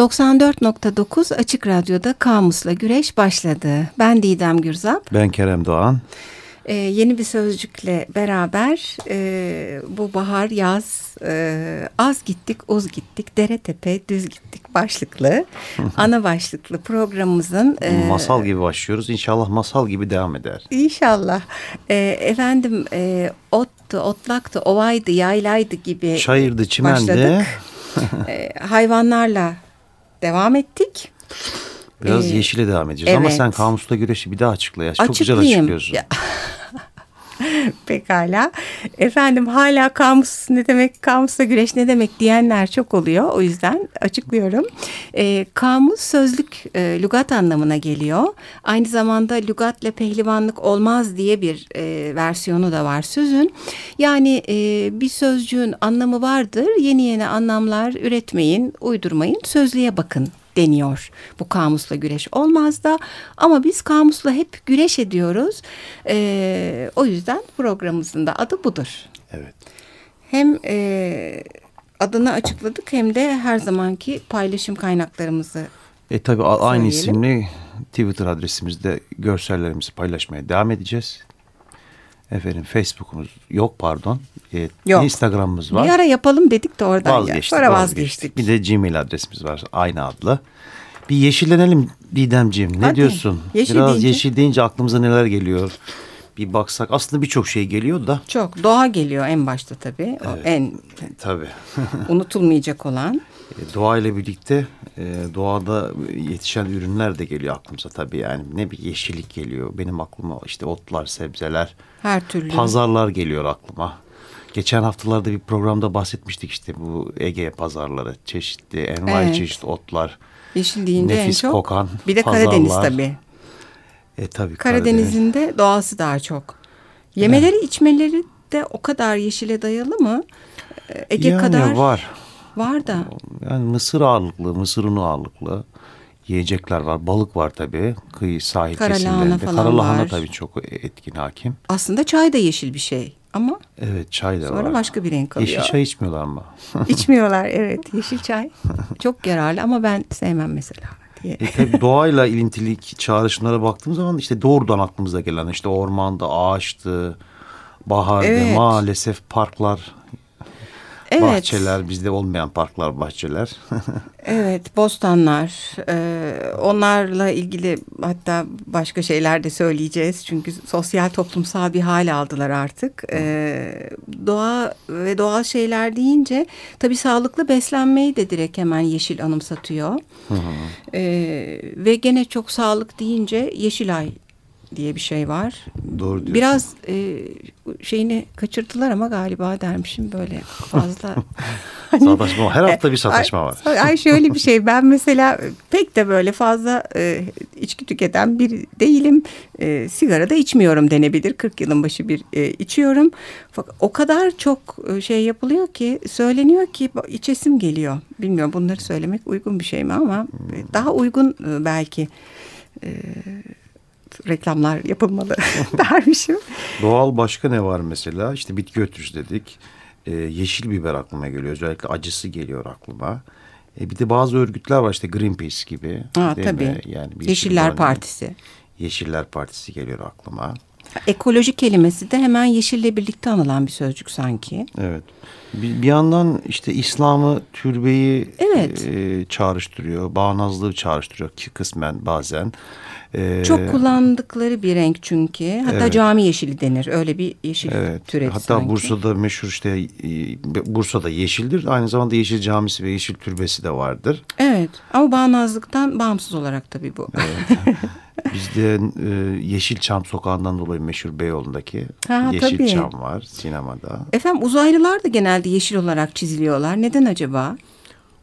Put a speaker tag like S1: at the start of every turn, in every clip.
S1: 94.9 Açık Radyo'da Kamus'la Güreş başladı. Ben Didem Gürzap.
S2: Ben Kerem Doğan.
S1: Ee, yeni bir sözcükle beraber e, bu bahar yaz e, az gittik uz gittik dere tepe düz gittik başlıklı ana başlıklı programımızın
S2: e, masal gibi başlıyoruz İnşallah masal gibi devam eder.
S1: İnşallah e, efendim e, ottu otlaktı ovaydı yaylaydı gibi
S2: çayırdı çimendi başladık.
S1: e, hayvanlarla devam ettik.
S2: Biraz ee, yeşile devam edeceğiz evet. ama sen kamusla güreşi bir daha açıkla ya. Çok güzel açıklıyorsun. Ya.
S1: Pekala. Efendim hala kamus ne demek, kamusla güreş ne demek diyenler çok oluyor. O yüzden açıklıyorum. E, kamus sözlük e, lügat anlamına geliyor. Aynı zamanda lügatle pehlivanlık olmaz diye bir e, versiyonu da var sözün. Yani e, bir sözcüğün anlamı vardır. Yeni yeni anlamlar üretmeyin, uydurmayın, sözlüğe bakın deniyor. Bu kamusla güreş olmaz da ama biz kamusla hep güreş ediyoruz. E, o yüzden programımızın da adı budur.
S2: Evet.
S1: Hem e, adını açıkladık hem de her zamanki paylaşım kaynaklarımızı
S2: e tabi aynı isimli Twitter adresimizde görsellerimizi paylaşmaya devam edeceğiz. Efendim Facebook'umuz yok pardon. E, yok. Instagram'ımız var.
S1: Bir ara yapalım dedik de oradan
S2: vazgeçtik, Sonra vazgeçtik. vazgeçtik. Bir de Gmail adresimiz var aynı adlı. Bir yeşillenelim Didemciğim. Ne Hadi. diyorsun? Yeşil Biraz deyince... yeşil deyince aklımıza neler geliyor? Bir baksak aslında birçok şey geliyor da.
S1: Çok. Doğa geliyor en başta tabii. Evet, o en
S2: tabii.
S1: unutulmayacak olan.
S2: E, doğa ile birlikte e, doğada yetişen ürünler de geliyor aklımıza tabii. Yani ne bir yeşillik geliyor benim aklıma işte otlar sebzeler
S1: her türlü.
S2: pazarlar geliyor aklıma. Geçen haftalarda bir programda bahsetmiştik işte bu Ege pazarları çeşitli envai evet. çeşit otlar
S1: yeşil deyince
S2: nefis
S1: en çok
S2: kokan
S1: bir de
S2: pazarlar.
S1: Karadeniz tabii.
S2: E tabii
S1: Karadeniz'in de doğası daha çok. Yemeleri evet. içmeleri de o kadar yeşile dayalı mı? Ege
S2: yani
S1: kadar
S2: var
S1: Var da.
S2: Yani mısır ağırlıklı, mısır unu ağırlıklı yiyecekler var. Balık var tabii kıyı sahil kesimlerinde. Karalahana tabii çok etkin hakim.
S1: Aslında çay da yeşil bir şey ama.
S2: Evet çay da
S1: sonra
S2: var.
S1: Sonra başka bir renk alıyor.
S2: Yeşil çay içmiyorlar mı?
S1: İçmiyorlar evet yeşil çay. Çok yararlı ama ben sevmem mesela. Diye.
S2: E tabii doğayla ilintili çağrışımlara baktığımız zaman işte doğrudan aklımıza gelen işte ormanda ağaçtı, bahardı, evet. maalesef parklar Evet. Bahçeler bizde olmayan parklar bahçeler.
S1: evet bostanlar e, onlarla ilgili hatta başka şeyler de söyleyeceğiz. Çünkü sosyal toplumsal bir hal aldılar artık. E, doğa ve doğal şeyler deyince tabii sağlıklı beslenmeyi de direkt hemen yeşil anımsatıyor. Hı hı. E, ve gene çok sağlık deyince Yeşilay diye bir şey var.
S2: Doğru diyorsun.
S1: Biraz e, şeyini kaçırdılar ama galiba dermişim böyle fazla.
S2: hani, sataşma her hafta bir sataşma var.
S1: Ay şöyle bir şey ben mesela pek de böyle fazla e, içki tüketen bir değilim. E, sigara da içmiyorum denebilir. 40 yılın başı bir e, içiyorum. Fakat o kadar çok e, şey yapılıyor ki söyleniyor ki içesim geliyor. Bilmiyorum bunları söylemek uygun bir şey mi ama hmm. daha uygun e, belki. E, reklamlar yapılmalı dermişim.
S2: Doğal başka ne var mesela? İşte bitki ötürüsü dedik. Ee, yeşil biber aklıma geliyor. Özellikle acısı geliyor aklıma. E bir de bazı örgütler var işte Greenpeace gibi.
S1: Ha, tabii. Mi? Yani bir Yeşiller Partisi.
S2: Yeşiller Partisi geliyor aklıma.
S1: Ekoloji kelimesi de hemen yeşille birlikte anılan bir sözcük sanki.
S2: Evet. Bir, bir yandan işte İslam'ı, türbeyi
S1: evet.
S2: e, çağrıştırıyor. Bağnazlığı çağrıştırıyor ki kısmen bazen.
S1: Ee, Çok kullandıkları bir renk çünkü. Hatta evet. cami yeşili denir. Öyle bir yeşil evet. türeti
S2: Hatta
S1: sanki.
S2: Bursa'da meşhur işte e, Bursa'da yeşildir. Aynı zamanda yeşil camisi ve yeşil türbesi de vardır.
S1: Evet ama bağnazlıktan bağımsız olarak tabii bu.
S2: Evet. Bizde e, Yeşilçam sokağından dolayı meşhur Beyoğlu'ndaki ha, Yeşilçam tabii. var sinemada.
S1: Efendim uzaylılar da genelde yeşil olarak çiziliyorlar. Neden acaba?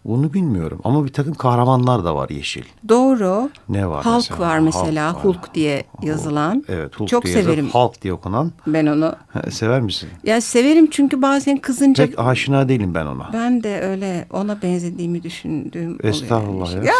S2: Onu bilmiyorum ama bir takım kahramanlar da var yeşil.
S1: Doğru.
S2: Ne var
S1: Hulk mesela? var mesela Hulk, Hulk diye yazılan.
S2: Evet Hulk
S1: Çok
S2: diye
S1: severim.
S2: Yazılan, Hulk diye okunan.
S1: Ben onu.
S2: Sever misin?
S1: Ya severim çünkü bazen kızınca.
S2: Pek aşina değilim ben ona.
S1: Ben de öyle ona benzediğimi düşündüğüm
S2: Estağfurullah
S1: oluyor. ya.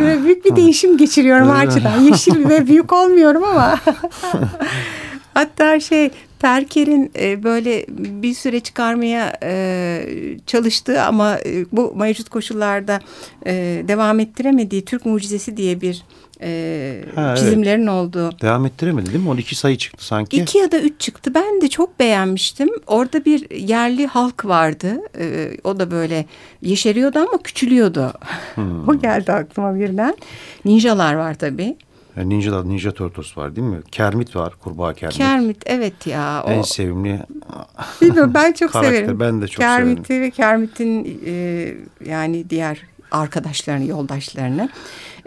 S1: ya büyük bir değişim geçiriyorum açıdan. Yeşil ve büyük olmuyorum ama. Hatta şey Perker'in e, böyle bir süre çıkarmaya e, çalıştığı ama e, bu mevcut koşullarda e, devam ettiremediği Türk Mucizesi diye bir e, ha, çizimlerin evet. olduğu.
S2: Devam ettiremedi değil mi? 12 sayı çıktı sanki.
S1: İki ya da üç çıktı. Ben de çok beğenmiştim. Orada bir yerli halk vardı. E, o da böyle yeşeriyordu ama küçülüyordu. Hmm. o geldi aklıma birden. Ninjalar var tabii.
S2: E, Ninja, Ninja Turtles var değil mi? Kermit var, kurbağa Kermit.
S1: Kermit evet ya.
S2: O... En sevimli
S1: Bilmiyorum ben çok karakter. severim.
S2: Ben de çok
S1: Kermit'i severim. ve Kermit'in e, yani diğer arkadaşlarını, yoldaşlarını.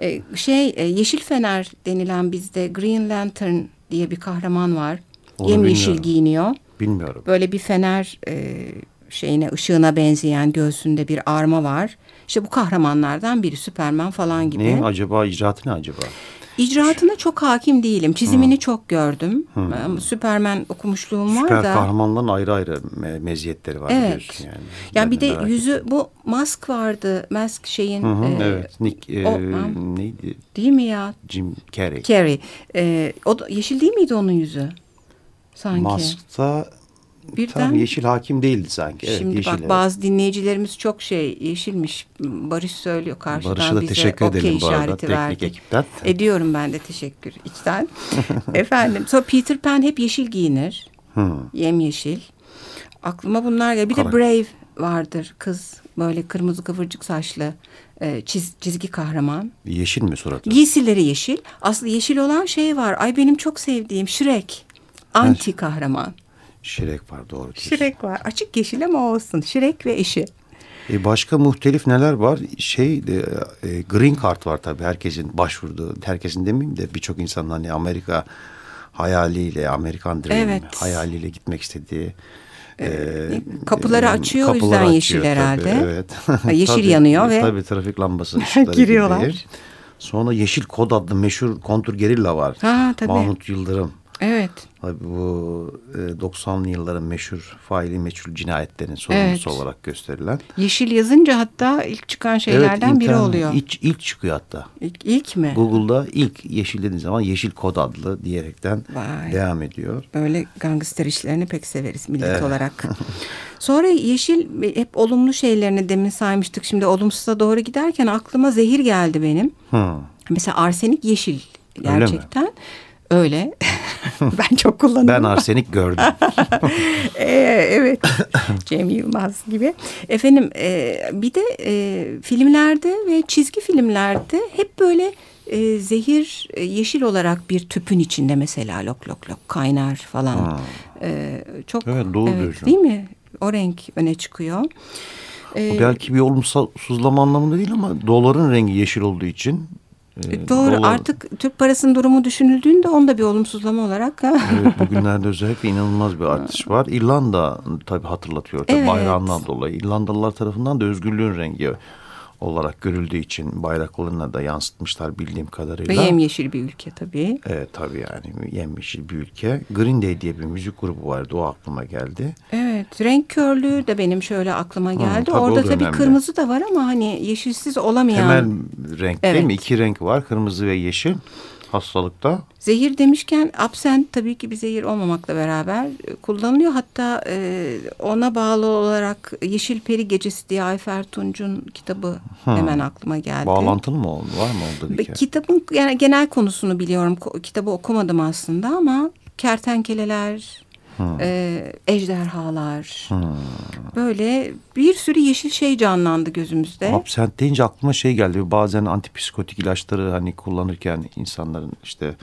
S1: E, şey e, Yeşil Fener denilen bizde Green Lantern diye bir kahraman var. Onu Yemyeşil giyiniyor.
S2: Bilmiyorum.
S1: Böyle bir fener e, şeyine ışığına benzeyen göğsünde bir arma var. İşte bu kahramanlardan biri Süperman falan gibi.
S2: Ne acaba icraatı ne acaba?
S1: İcraatına çok hakim değilim. Çizimini hmm. çok gördüm. Hmm. Süpermen okumuşluğum
S2: Süper
S1: var da.
S2: Süper kahramanların ayrı ayrı meziyetleri var
S1: evet. biliyorsun yani. Yani bir de yüzü bu Mask vardı. Mask şeyin. Hı
S2: hı, e, evet. Nick e, o, neydi?
S1: Değil mi ya?
S2: Jim Carrey.
S1: Carrey. E, o da, yeşil değil miydi onun yüzü? Sanki.
S2: Mask'ta Birden, Tam yeşil hakim değildi sanki.
S1: Evet, şimdi
S2: yeşil,
S1: bak evet. bazı dinleyicilerimiz çok şey yeşilmiş. Barış söylüyor karşıdan Barış'a da bize
S2: teşekkür
S1: okay
S2: edelim bu arada
S1: teknik verdi.
S2: ekipten.
S1: Ediyorum ben de teşekkür içten. Efendim sonra Peter Pan hep yeşil giyinir. Hmm. Yem yeşil. Aklıma bunlar geliyor. Bir Karak. de Brave vardır kız böyle kırmızı kıvırcık saçlı e, çiz, çizgi kahraman.
S2: Yeşil mi suratı?
S1: Giysileri yeşil. Aslında yeşil olan şey var. Ay benim çok sevdiğim Shrek. Anti kahraman.
S2: Şirek var doğru.
S1: Şirek var. Açık yeşil ama olsun. Şirek ve eşi.
S2: E başka muhtelif neler var? Şey e, e, green card var tabii herkesin başvurduğu. Herkesin demeyeyim de birçok insanın hani Amerika hayaliyle, Amerikan dream evet. hayaliyle gitmek istediği
S1: ee, kapıları açıyor kapıları o yüzden açıyor, yeşil tabii, herhalde. Evet. yeşil tabii, yanıyor ve
S2: tabii trafik lambası
S1: giriyorlar. Gibi.
S2: Sonra Yeşil Kod adlı meşhur kontur gerilla var. Ha, tabii. Mahmut Yıldırım.
S1: Evet.
S2: Bu e, 90'lı yılların meşhur faili meçhul cinayetlerin sorumlusu evet. olarak gösterilen.
S1: Yeşil yazınca hatta ilk çıkan şeylerden evet, biri oluyor.
S2: Ilk, ilk çıkıyor hatta.
S1: İlk, ilk mi?
S2: Google'da ilk yeşil dediğin zaman yeşil kod adlı diyerekten Vay. devam ediyor.
S1: Böyle gangster işlerini pek severiz millet evet. olarak. Sonra yeşil hep olumlu şeylerini demin saymıştık. Şimdi olumsuza doğru giderken aklıma zehir geldi benim. Hmm. Mesela arsenik yeşil gerçekten. Öyle. ben çok kullanıyorum.
S2: Ben arsenik gördüm.
S1: ee, evet. Cem Yılmaz gibi. Efendim e, bir de e, filmlerde ve çizgi filmlerde hep böyle e, zehir e, yeşil olarak bir tüpün içinde mesela lok lok lok kaynar falan. E, çok
S2: evet, doğru evet, diyorsun.
S1: Değil mi? O renk öne çıkıyor.
S2: Ee, belki bir olumsuzlama anlamında değil ama doların rengi yeşil olduğu için
S1: ee, Doğru dolar... artık Türk parasının durumu düşünüldüğünde onda bir olumsuzlama olarak.
S2: evet bugünlerde özellikle inanılmaz bir artış var. İrlanda tabii hatırlatıyor tabii evet. bayrağından dolayı. İrlandalılar tarafından da özgürlüğün rengi olarak görüldüğü için bayraklarına da yansıtmışlar bildiğim kadarıyla.
S1: Ve yemyeşil bir ülke tabii.
S2: Evet tabii yani yemyeşil bir ülke. Green Day diye bir müzik grubu vardı o aklıma geldi.
S1: Evet renk körlüğü de benim şöyle aklıma geldi. Hı, tabii Orada tabii önemli. kırmızı da var ama hani yeşilsiz olamayan.
S2: Temel renk evet. değil mi? İki renk var kırmızı ve yeşil hastalıkta?
S1: Zehir demişken absent tabii ki bir zehir olmamakla beraber e, kullanılıyor. Hatta e, ona bağlı olarak Yeşil Peri Gecesi diye Ayfer Tunç'un kitabı hmm. hemen aklıma geldi.
S2: Bağlantılı mı oldu? Var mı oldu bir kere?
S1: Kitabın yani genel konusunu biliyorum. Kitabı okumadım aslında ama kertenkeleler, Hmm. E, ejderhalar. Hmm. Böyle bir sürü yeşil şey canlandı gözümüzde.
S2: Absent deyince aklıma şey geldi. Bazen antipsikotik ilaçları hani kullanırken insanların işte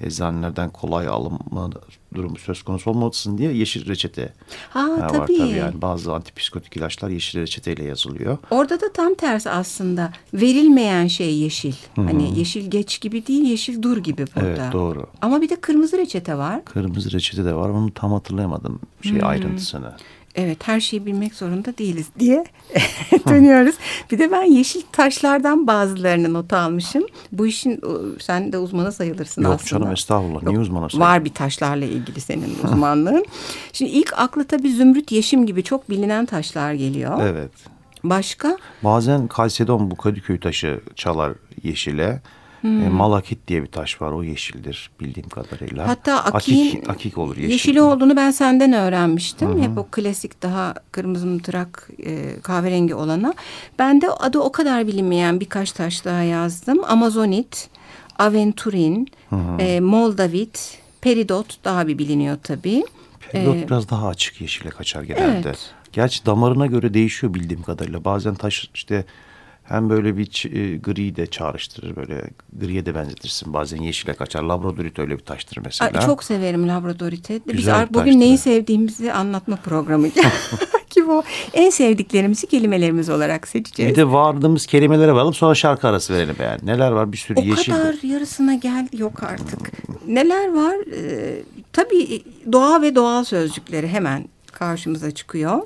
S2: eczanelerden kolay alınma durumu söz konusu olmasın diye yeşil reçete
S1: ha,
S2: var tabii. tabii. Yani bazı antipsikotik ilaçlar yeşil reçeteyle yazılıyor.
S1: Orada da tam tersi aslında. Verilmeyen şey yeşil. Hı -hı. Hani yeşil geç gibi değil, yeşil dur gibi burada.
S2: Evet doğru.
S1: Ama bir de kırmızı reçete var.
S2: Kırmızı reçete de var. Onu tam hatırlayamadım şey hmm. ayrıntısını
S1: evet her şeyi bilmek zorunda değiliz diye dönüyoruz. Bir de ben yeşil taşlardan bazılarını not almışım. Bu işin sen de uzmanı sayılırsın
S2: Yok,
S1: aslında.
S2: Yok canım estağfurullah. Niye uzmanı
S1: sayılır? Var bir taşlarla ilgili senin uzmanlığın. Şimdi ilk akla tabii zümrüt, yeşim gibi çok bilinen taşlar geliyor.
S2: Evet.
S1: Başka?
S2: Bazen Kalsedon bu Kadıköy taşı çalar yeşile.
S3: Hmm. E, malakit diye bir taş var o yeşildir bildiğim kadarıyla.
S1: Hatta akiğin
S3: akik, akik olur yeşil.
S1: Yeşili olduğunu ben senden öğrenmiştim. Hı -hı. Hep o klasik daha kırmızı mıtırak e, kahverengi olana. Ben de adı o kadar bilinmeyen birkaç taş daha yazdım. Amazonit, Aventurin, hı -hı. E, Moldavit, Peridot daha bir biliniyor tabii.
S3: Peridot ee, biraz daha açık yeşile kaçar genelde. Evet. Gerçi damarına göre değişiyor bildiğim kadarıyla. Bazen taş işte hem böyle bir e, gri de çağrıştırır böyle griye de benzetirsin. Bazen yeşile kaçar. Labradorit öyle bir taştır mesela.
S1: Ay, çok severim labradoriti. Biz bugün taştır. neyi sevdiğimizi anlatma programı ki bu en sevdiklerimizi kelimelerimiz olarak seçeceğiz.
S3: Bir de vardığımız kelimelere varalım sonra şarkı arası verelim yani. Neler var bir sürü
S1: o
S3: yeşil.
S1: O kadar yarısına geldi yok artık. Neler var? Ee, tabii doğa ve doğal sözcükleri hemen karşımıza çıkıyor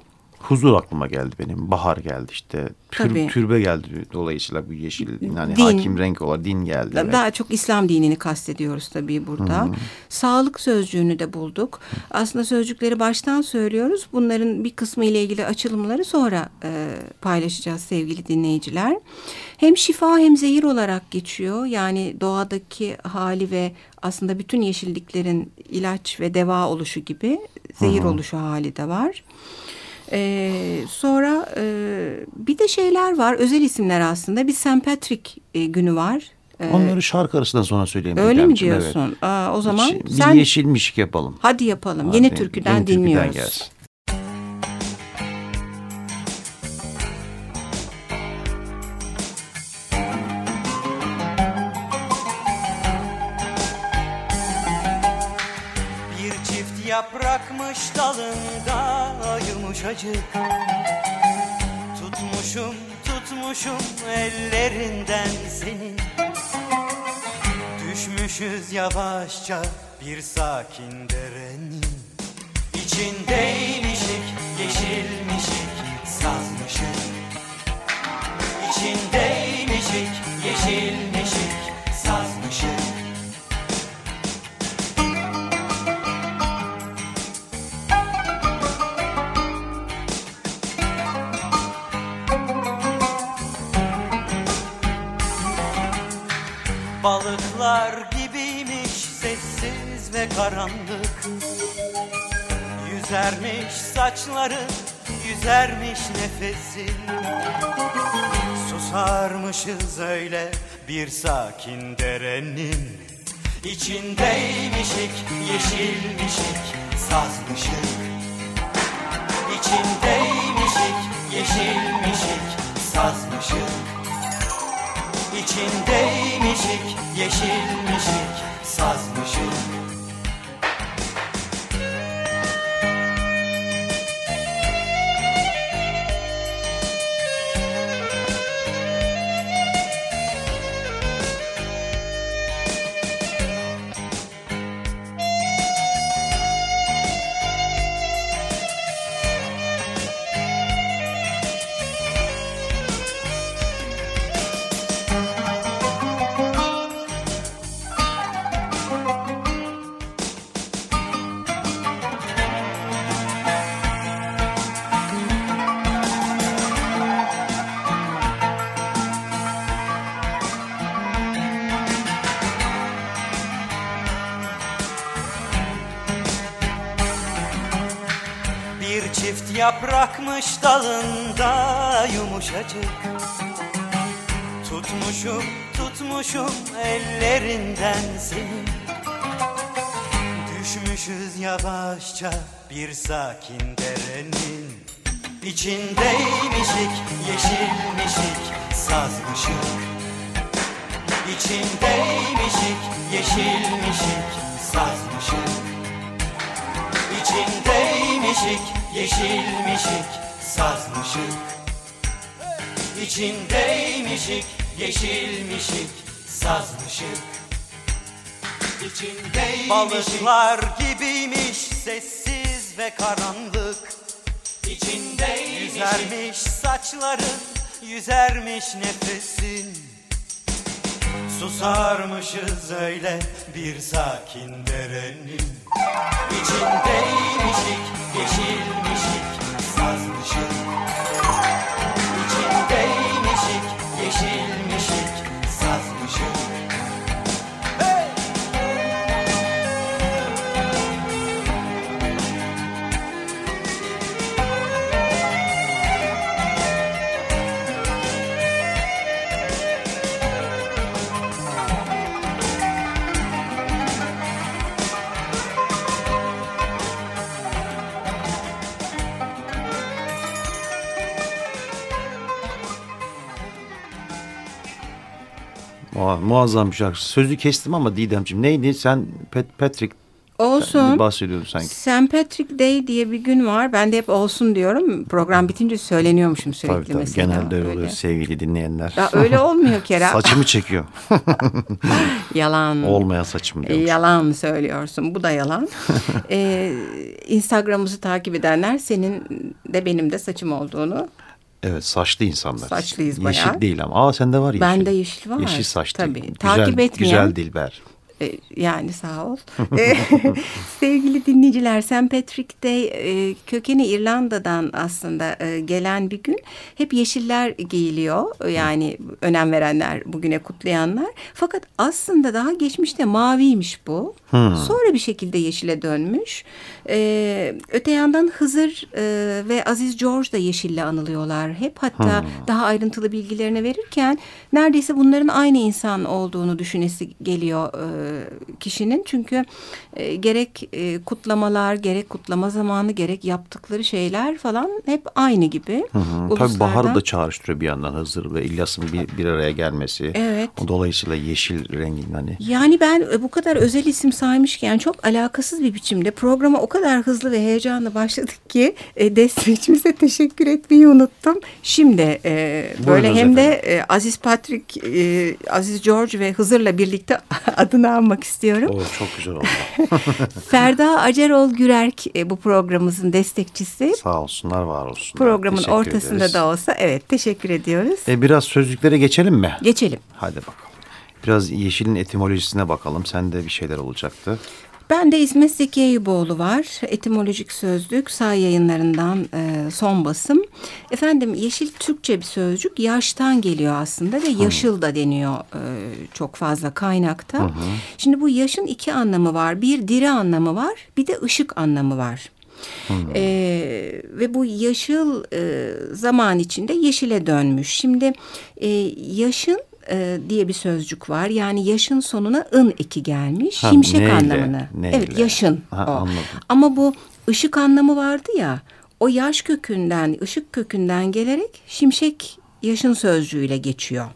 S3: huzur aklıma geldi benim. Bahar geldi işte. Tür, türbe geldi dolayısıyla bu yeşil yani din. hakim renk olarak din geldi.
S1: Evet. Daha çok İslam dinini kastediyoruz tabii burada. Hmm. Sağlık sözcüğünü de bulduk. Aslında sözcükleri baştan söylüyoruz. Bunların bir kısmı ile ilgili açılımları sonra e, paylaşacağız sevgili dinleyiciler. Hem şifa hem zehir olarak geçiyor. Yani doğadaki hali ve aslında bütün yeşilliklerin ilaç ve deva oluşu gibi zehir hmm. oluşu hali de var. Ee, sonra e, bir de şeyler var özel isimler aslında bir St. Patrick e, günü var.
S3: Ee, Onları şarkı arasından sonra söyleyeyim.
S1: Öyle mi diyorsun? Evet. Aa, o zaman
S3: bir, sen... Bir yeşilmişik yapalım.
S1: Hadi yapalım. Hadi, yeni türküden yeni dinliyoruz. Türküden gelsin.
S2: Yaprakmış dalında yumuşacık. Tutmuşum tutmuşum ellerinden senin Düşmüşüz yavaşça bir sakin derenin İçindeymişik karanlık. Yüzermiş saçların, yüzermiş nefesin Susarmışız öyle bir sakin derenin. İçindeymişik, yeşilmişik, sazmışık. İçindeymişik, yeşilmişik, sazmışık. İçindeymişik, yeşilmişik, sazmışık Yaprakmış dalında yumuşacık. Tutmuşum tutmuşum ellerinden seni. Düşmüşüz yavaşça bir sakin derenin. İçindeymişik yeşilmişik sazmışık. İçindeymişik yeşilmişik sazmışık. İçindeymişik yeşilmişik, sazmışık İçindeymişik, yeşilmişik, sazmışık İçindeymişik Balıklar gibiymiş, sessiz ve karanlık. İçindeymişik Yüzermiş saçların, yüzermiş nefesin Susarmışız öyle bir sakin derenin. İçindeymişik, yeşilmişik, sazmışık muazzam bir şarkı. Sözü kestim ama Didemciğim neydi? Sen Pat Patrick
S1: Olsun.
S2: bahsediyordun sanki.
S1: St. Patrick Day diye bir gün var. Ben de hep olsun diyorum. Program bitince söyleniyormuşum sürekli
S2: tabii, tabii.
S1: mesela.
S2: Genelde öyle oluyor sevgili dinleyenler.
S1: Ya öyle olmuyor Kerem.
S2: Saçımı çekiyor.
S1: yalan.
S2: Olmayan saçımı diyormuş.
S1: Yalan söylüyorsun. Bu da yalan. ee, Instagram'ımızı takip edenler senin de benim de saçım olduğunu
S2: Evet saçlı insanlar.
S1: Saçlıyız
S2: yeşil
S1: bayağı.
S2: değil ama. Aa sende var yeşil.
S1: Bende yeşil var.
S2: Yeşil saçlı.
S1: Tabii.
S2: Güzel,
S1: Takip etmeyen.
S2: Güzel Dilber.
S1: E, yani sağ ol. E, sevgili dinleyiciler, St. Patrick Day e, kökeni İrlanda'dan aslında gelen bir gün. Hep yeşiller giyiliyor. Yani önem verenler, bugüne kutlayanlar. Fakat aslında daha geçmişte maviymiş bu. Sonra bir şekilde yeşile dönmüş. Öte yandan Hızır ve Aziz George da yeşille anılıyorlar. Hep hatta daha ayrıntılı bilgilerini verirken neredeyse bunların aynı insan olduğunu düşünesi geliyor kişinin. Çünkü e, gerek e, kutlamalar, gerek kutlama zamanı, gerek yaptıkları şeyler falan hep aynı gibi.
S2: Hı, Tabii Bahar'ı da çağrıştırıyor bir yandan Hızır ve İlyas'ın bir, bir araya gelmesi.
S1: Evet.
S2: Dolayısıyla yeşil rengin hani.
S1: Yani ben e, bu kadar özel isim saymışken çok alakasız bir biçimde programa o kadar hızlı ve heyecanla başladık ki e, destekçimize teşekkür etmeyi unuttum. Şimdi e, böyle
S2: Buyurunuz
S1: hem de
S2: efendim.
S1: e, Aziz Patrick, e, Aziz George ve Hızır'la birlikte adını anmak istiyorum.
S2: O çok güzel oldu.
S1: Ferda Acerol Gürerk e, bu programımızın destekçisi.
S2: Sağ olsunlar, var olsunlar.
S1: Programın
S2: Teşekkür
S1: ortasında
S2: ederiz.
S1: da olsa evet teşekkür ediyoruz.
S2: E, biraz sözlüklere geçelim mi?
S1: Geçelim.
S2: Hadi bakalım. Biraz yeşilin etimolojisine bakalım. Sende bir şeyler olacaktı.
S1: Ben de İsmet Zeki Eyüboğlu var. Etimolojik Sözlük say yayınlarından e, son basım. Efendim yeşil Türkçe bir sözcük. Yaştan geliyor aslında ve yaşıl da deniyor e, çok fazla kaynakta. Şimdi bu yaşın iki anlamı var. Bir diri anlamı var bir de ışık anlamı var. E, ve bu yaşıl e, zaman içinde yeşile dönmüş. Şimdi e, yaşın e, diye bir sözcük var. Yani yaşın sonuna ın eki gelmiş.
S2: Ha,
S1: Şimşek
S2: neyle,
S1: anlamını.
S2: neyle?
S1: Evet yaşın
S2: Ha,
S1: o.
S2: anladım.
S1: Ama bu ışık anlamı vardı ya. O yaş kökünden, ışık kökünden gelerek şimşek yaşın sözcüğüyle geçiyor.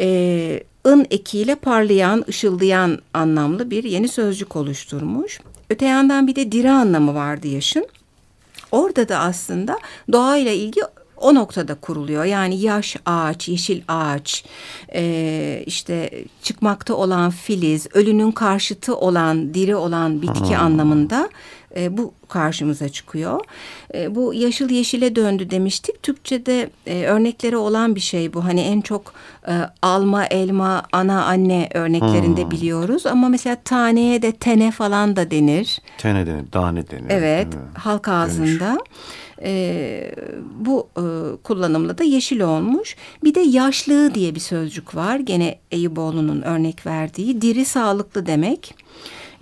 S1: Ee, ın ekiyle parlayan, ışıldayan anlamlı bir yeni sözcük oluşturmuş. Öte yandan bir de diri anlamı vardı yaşın. Orada da aslında doğayla ilgi o noktada kuruluyor. Yani yaş ağaç, yeşil ağaç, e, işte çıkmakta olan filiz, ölünün karşıtı olan, diri olan bitki anlamında e, bu karşımıza çıkıyor. E, bu yaşıl yeşile döndü demiştik. Türkçe'de e, örnekleri olan bir şey bu. Hani en çok e, alma, elma, ana, anne örneklerinde biliyoruz. Ama mesela taneye de tene falan da denir.
S2: Tene denir, tane denir.
S1: Evet,
S2: mi?
S1: halk ağzında. Ee, bu e, kullanımla da yeşil olmuş. Bir de yaşlı diye bir sözcük var. Gene Eyüboğlu'nun örnek verdiği. Diri sağlıklı demek.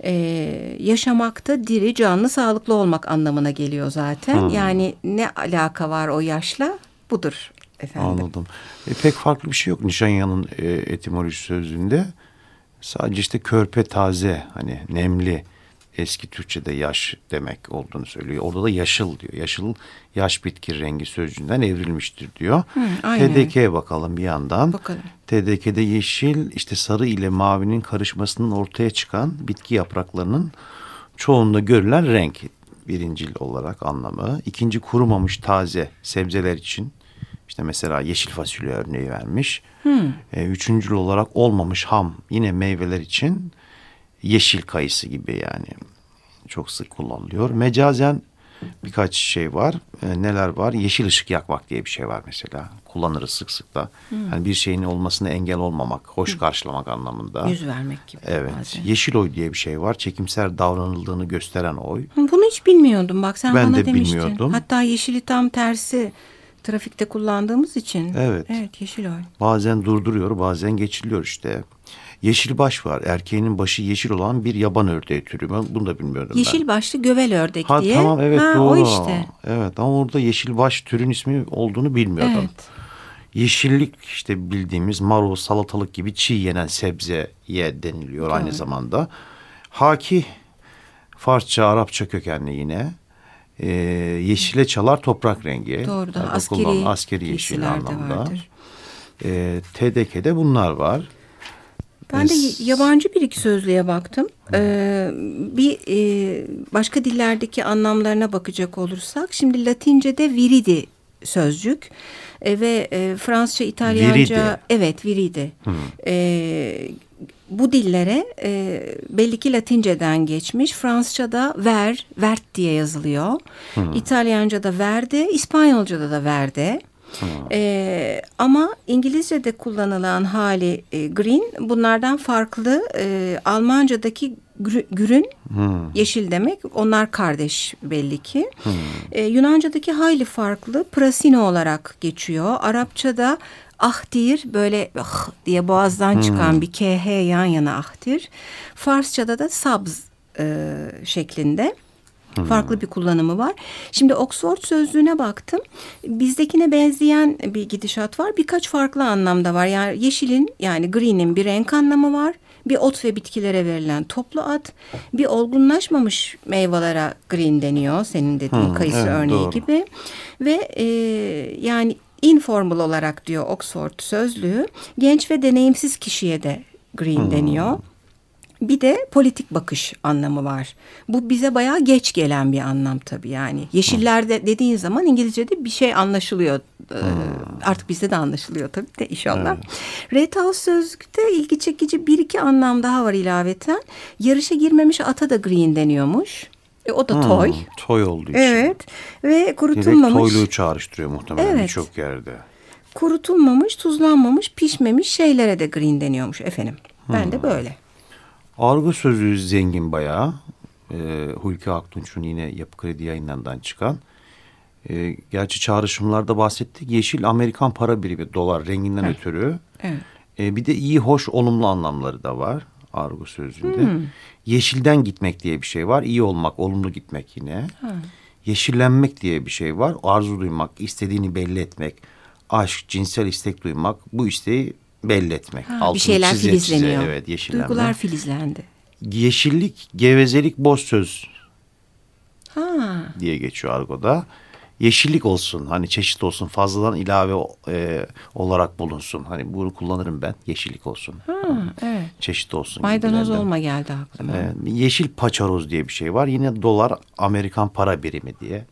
S1: Ee, yaşamakta diri, canlı, sağlıklı olmak anlamına geliyor zaten. Yani ne alaka var o yaşla? Budur efendim.
S2: Anladım. E, pek farklı bir şey yok Nişanya'nın e, etimoloji sözlüğünde. Sadece işte körpe taze hani nemli eski Türkçe'de yaş demek olduğunu söylüyor. Orada da yaşıl diyor. Yaşıl yaş bitki rengi sözcüğünden evrilmiştir diyor. TDK'ye bakalım bir yandan.
S1: Bakalım.
S2: TDK'de yeşil işte sarı ile mavinin karışmasının ortaya çıkan bitki yapraklarının çoğunda görülen renk birincil olarak anlamı. İkinci kurumamış taze sebzeler için işte mesela yeşil fasulye örneği vermiş. E, üçüncül olarak olmamış ham yine meyveler için yeşil kayısı gibi yani çok sık kullanılıyor. Mecazen birkaç şey var. E, neler var? Yeşil ışık yakmak diye bir şey var mesela. Kullanırız sık sık da. Hani bir şeyin olmasına engel olmamak, hoş karşılamak anlamında.
S1: Yüz vermek gibi
S2: Evet.
S1: bazen.
S2: Yeşil oy diye bir şey var. Çekimser davranıldığını gösteren oy.
S1: Bunu hiç bilmiyordum bak sen
S2: Ben
S1: bana
S2: de
S1: demiştin.
S2: bilmiyordum.
S1: Hatta yeşili tam tersi trafikte kullandığımız için.
S2: Evet.
S1: Evet yeşil oy.
S2: Bazen durduruyor, bazen geçiliyor işte. Yeşil baş var. Erkeğinin başı yeşil olan bir yaban ördeği türü. Ben bunu da bilmiyordum ben.
S1: Yeşil başlı gövel ördek
S2: Ha
S1: diye.
S2: tamam evet
S1: ha,
S2: doğru.
S1: O işte.
S2: Evet ama orada yeşil baş türün ismi olduğunu bilmiyordum.
S1: Evet.
S2: Yeşillik işte bildiğimiz marul, salatalık gibi çiğ yenen sebzeye deniliyor aynı
S1: Doğru.
S2: zamanda. Haki Farsça, Arapça kökenli yine. Ee, yeşile çalar toprak rengi.
S1: Doğru da askeri,
S2: kullanılan askeri yeşil anlamda.
S1: vardır.
S2: Ee, TDK'de bunlar var.
S1: Ben de yabancı bir iki sözlüğe baktım. Ee, bir e, başka dillerdeki anlamlarına bakacak olursak, şimdi Latince'de viridi sözcük e, ve e, Fransızca, İtalyanca,
S2: Viridi.
S1: evet viridi. E, bu dillere e, belli ki Latince'den geçmiş. Fransızca'da ver, vert diye yazılıyor. İtalyanca'da verde, İspanyolca'da da verde. Ee, ama İngilizce'de kullanılan hali e, green bunlardan farklı. E, Almanca'daki gr- grün yeşil demek. Onlar kardeş belli ki. E, Yunanca'daki hayli farklı. Prasino olarak geçiyor. Arapça'da ahdir böyle ah diye boğazdan çıkan bir kh yan yana ahdir. Farsça'da da sabz e, şeklinde. Farklı bir kullanımı var. Şimdi Oxford sözlüğüne baktım. Bizdekine benzeyen bir gidişat var. Birkaç farklı anlamda var. Yani yeşilin yani green'in bir renk anlamı var. Bir ot ve bitkilere verilen toplu ad. Bir olgunlaşmamış meyvelere green deniyor. Senin dediğin kayısı
S2: evet,
S1: örneği
S2: doğru.
S1: gibi. Ve e, yani informal olarak diyor Oxford sözlüğü. Genç ve deneyimsiz kişiye de green deniyor. Bir de politik bakış anlamı var. Bu bize bayağı geç gelen bir anlam tabii yani. Yeşillerde dediğin zaman İngilizce'de bir şey anlaşılıyor. Ee, Artık bizde de anlaşılıyor tabii de inşallah. Red House sözlükte ilgi çekici bir iki anlam daha var ilaveten. Yarışa girmemiş ata da green deniyormuş. E, o da toy.
S2: Hmm, toy olduğu için.
S1: Evet ve
S2: Direkt
S1: kurutulmamış.
S2: toyluğu çağrıştırıyor muhtemelen
S1: Evet.
S2: birçok yerde.
S1: Kurutulmamış, tuzlanmamış, pişmemiş şeylere de green deniyormuş efendim. Ben de böyle.
S2: Argo sözlüğü zengin bayağı. Ee, Hulki Aktunç'un yine Yapı Kredi yayınlarından çıkan. Ee, gerçi çağrışımlarda bahsettik. Yeşil Amerikan para birimi dolar renginden ötürü.
S1: Evet.
S2: Ee, bir de iyi, hoş, olumlu anlamları da var argo sözlüğünde. Yeşilden gitmek diye bir şey var. İyi olmak, olumlu gitmek yine. Yeşillenmek diye bir şey var. Arzu duymak, istediğini belli etmek, aşk, cinsel istek duymak, bu isteği belli etmek.
S1: Ha, bir şeyler
S2: çize çize,
S1: filizleniyor.
S2: evet, yeşillenme.
S1: Duygular filizlendi.
S2: Yeşillik, gevezelik, boş söz
S1: Ha.
S2: diye geçiyor argoda. Yeşillik olsun, hani çeşit olsun, fazladan ilave e, olarak bulunsun. Hani bunu kullanırım ben, yeşillik olsun.
S1: Ha, evet.
S2: Çeşit olsun.
S1: Maydanoz olma geldi aklıma.
S2: Evet, yeşil paçaroz diye bir şey var. Yine dolar Amerikan para birimi diye.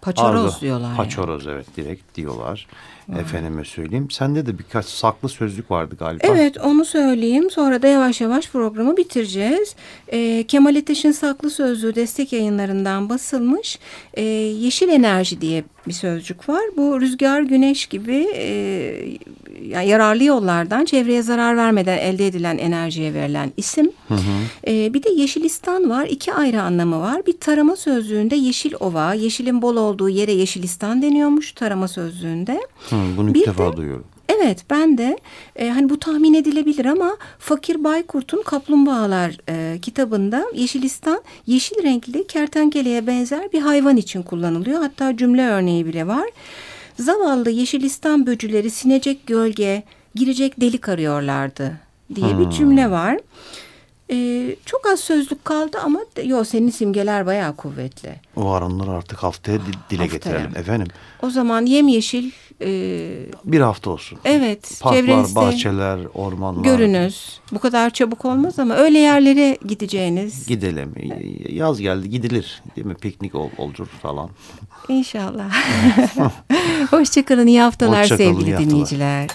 S1: Paçoroz
S2: Argo-
S1: diyorlar. yani.
S2: Paçoroz evet direkt diyorlar. Efendime söyleyeyim. Sende de birkaç saklı sözlük vardı galiba.
S1: Evet onu söyleyeyim. Sonra da yavaş yavaş programı bitireceğiz. Ee, Kemal Ateş'in Saklı Sözlüğü destek yayınlarından basılmış. Ee, yeşil enerji diye bir sözcük var. Bu rüzgar, güneş gibi e, yani yararlı yollardan çevreye zarar vermeden elde edilen enerjiye verilen isim. Ee, bir de Yeşilistan var. İki ayrı anlamı var. Bir tarama sözlüğünde yeşil ova, yeşilin bol olduğu yere Yeşilistan deniyormuş tarama sözlüğünde.
S2: Hı, bunu ilk
S1: Bir
S2: defa
S1: de-
S2: duyuyorum.
S1: Evet ben de e, hani bu tahmin edilebilir ama Fakir Baykurt'un Kaplumbağalar e, kitabında Yeşilistan yeşil renkli kertenkeleye benzer bir hayvan için kullanılıyor. Hatta cümle örneği bile var. Zavallı Yeşilistan böcüleri sinecek gölge, girecek delik arıyorlardı diye bir cümle var. E, çok az sözlük kaldı ama yo senin simgeler bayağı kuvvetli.
S2: O aranları artık haftaya di- dile
S1: Haftaya.
S2: getirelim efendim.
S1: O zaman yemyeşil e,
S2: Bir hafta olsun.
S1: evet
S2: Parklar, bahçeler, ormanlar.
S1: görünüz. Bu kadar çabuk olmaz ama öyle yerlere gideceğiniz
S2: Gidelim. Yaz geldi gidilir. Değil mi? Piknik ol, olur falan.
S1: inşallah. Hoşçakalın iyi haftalar
S2: Hoşça kalın, iyi
S1: sevgili
S2: haftalar.
S1: dinleyiciler.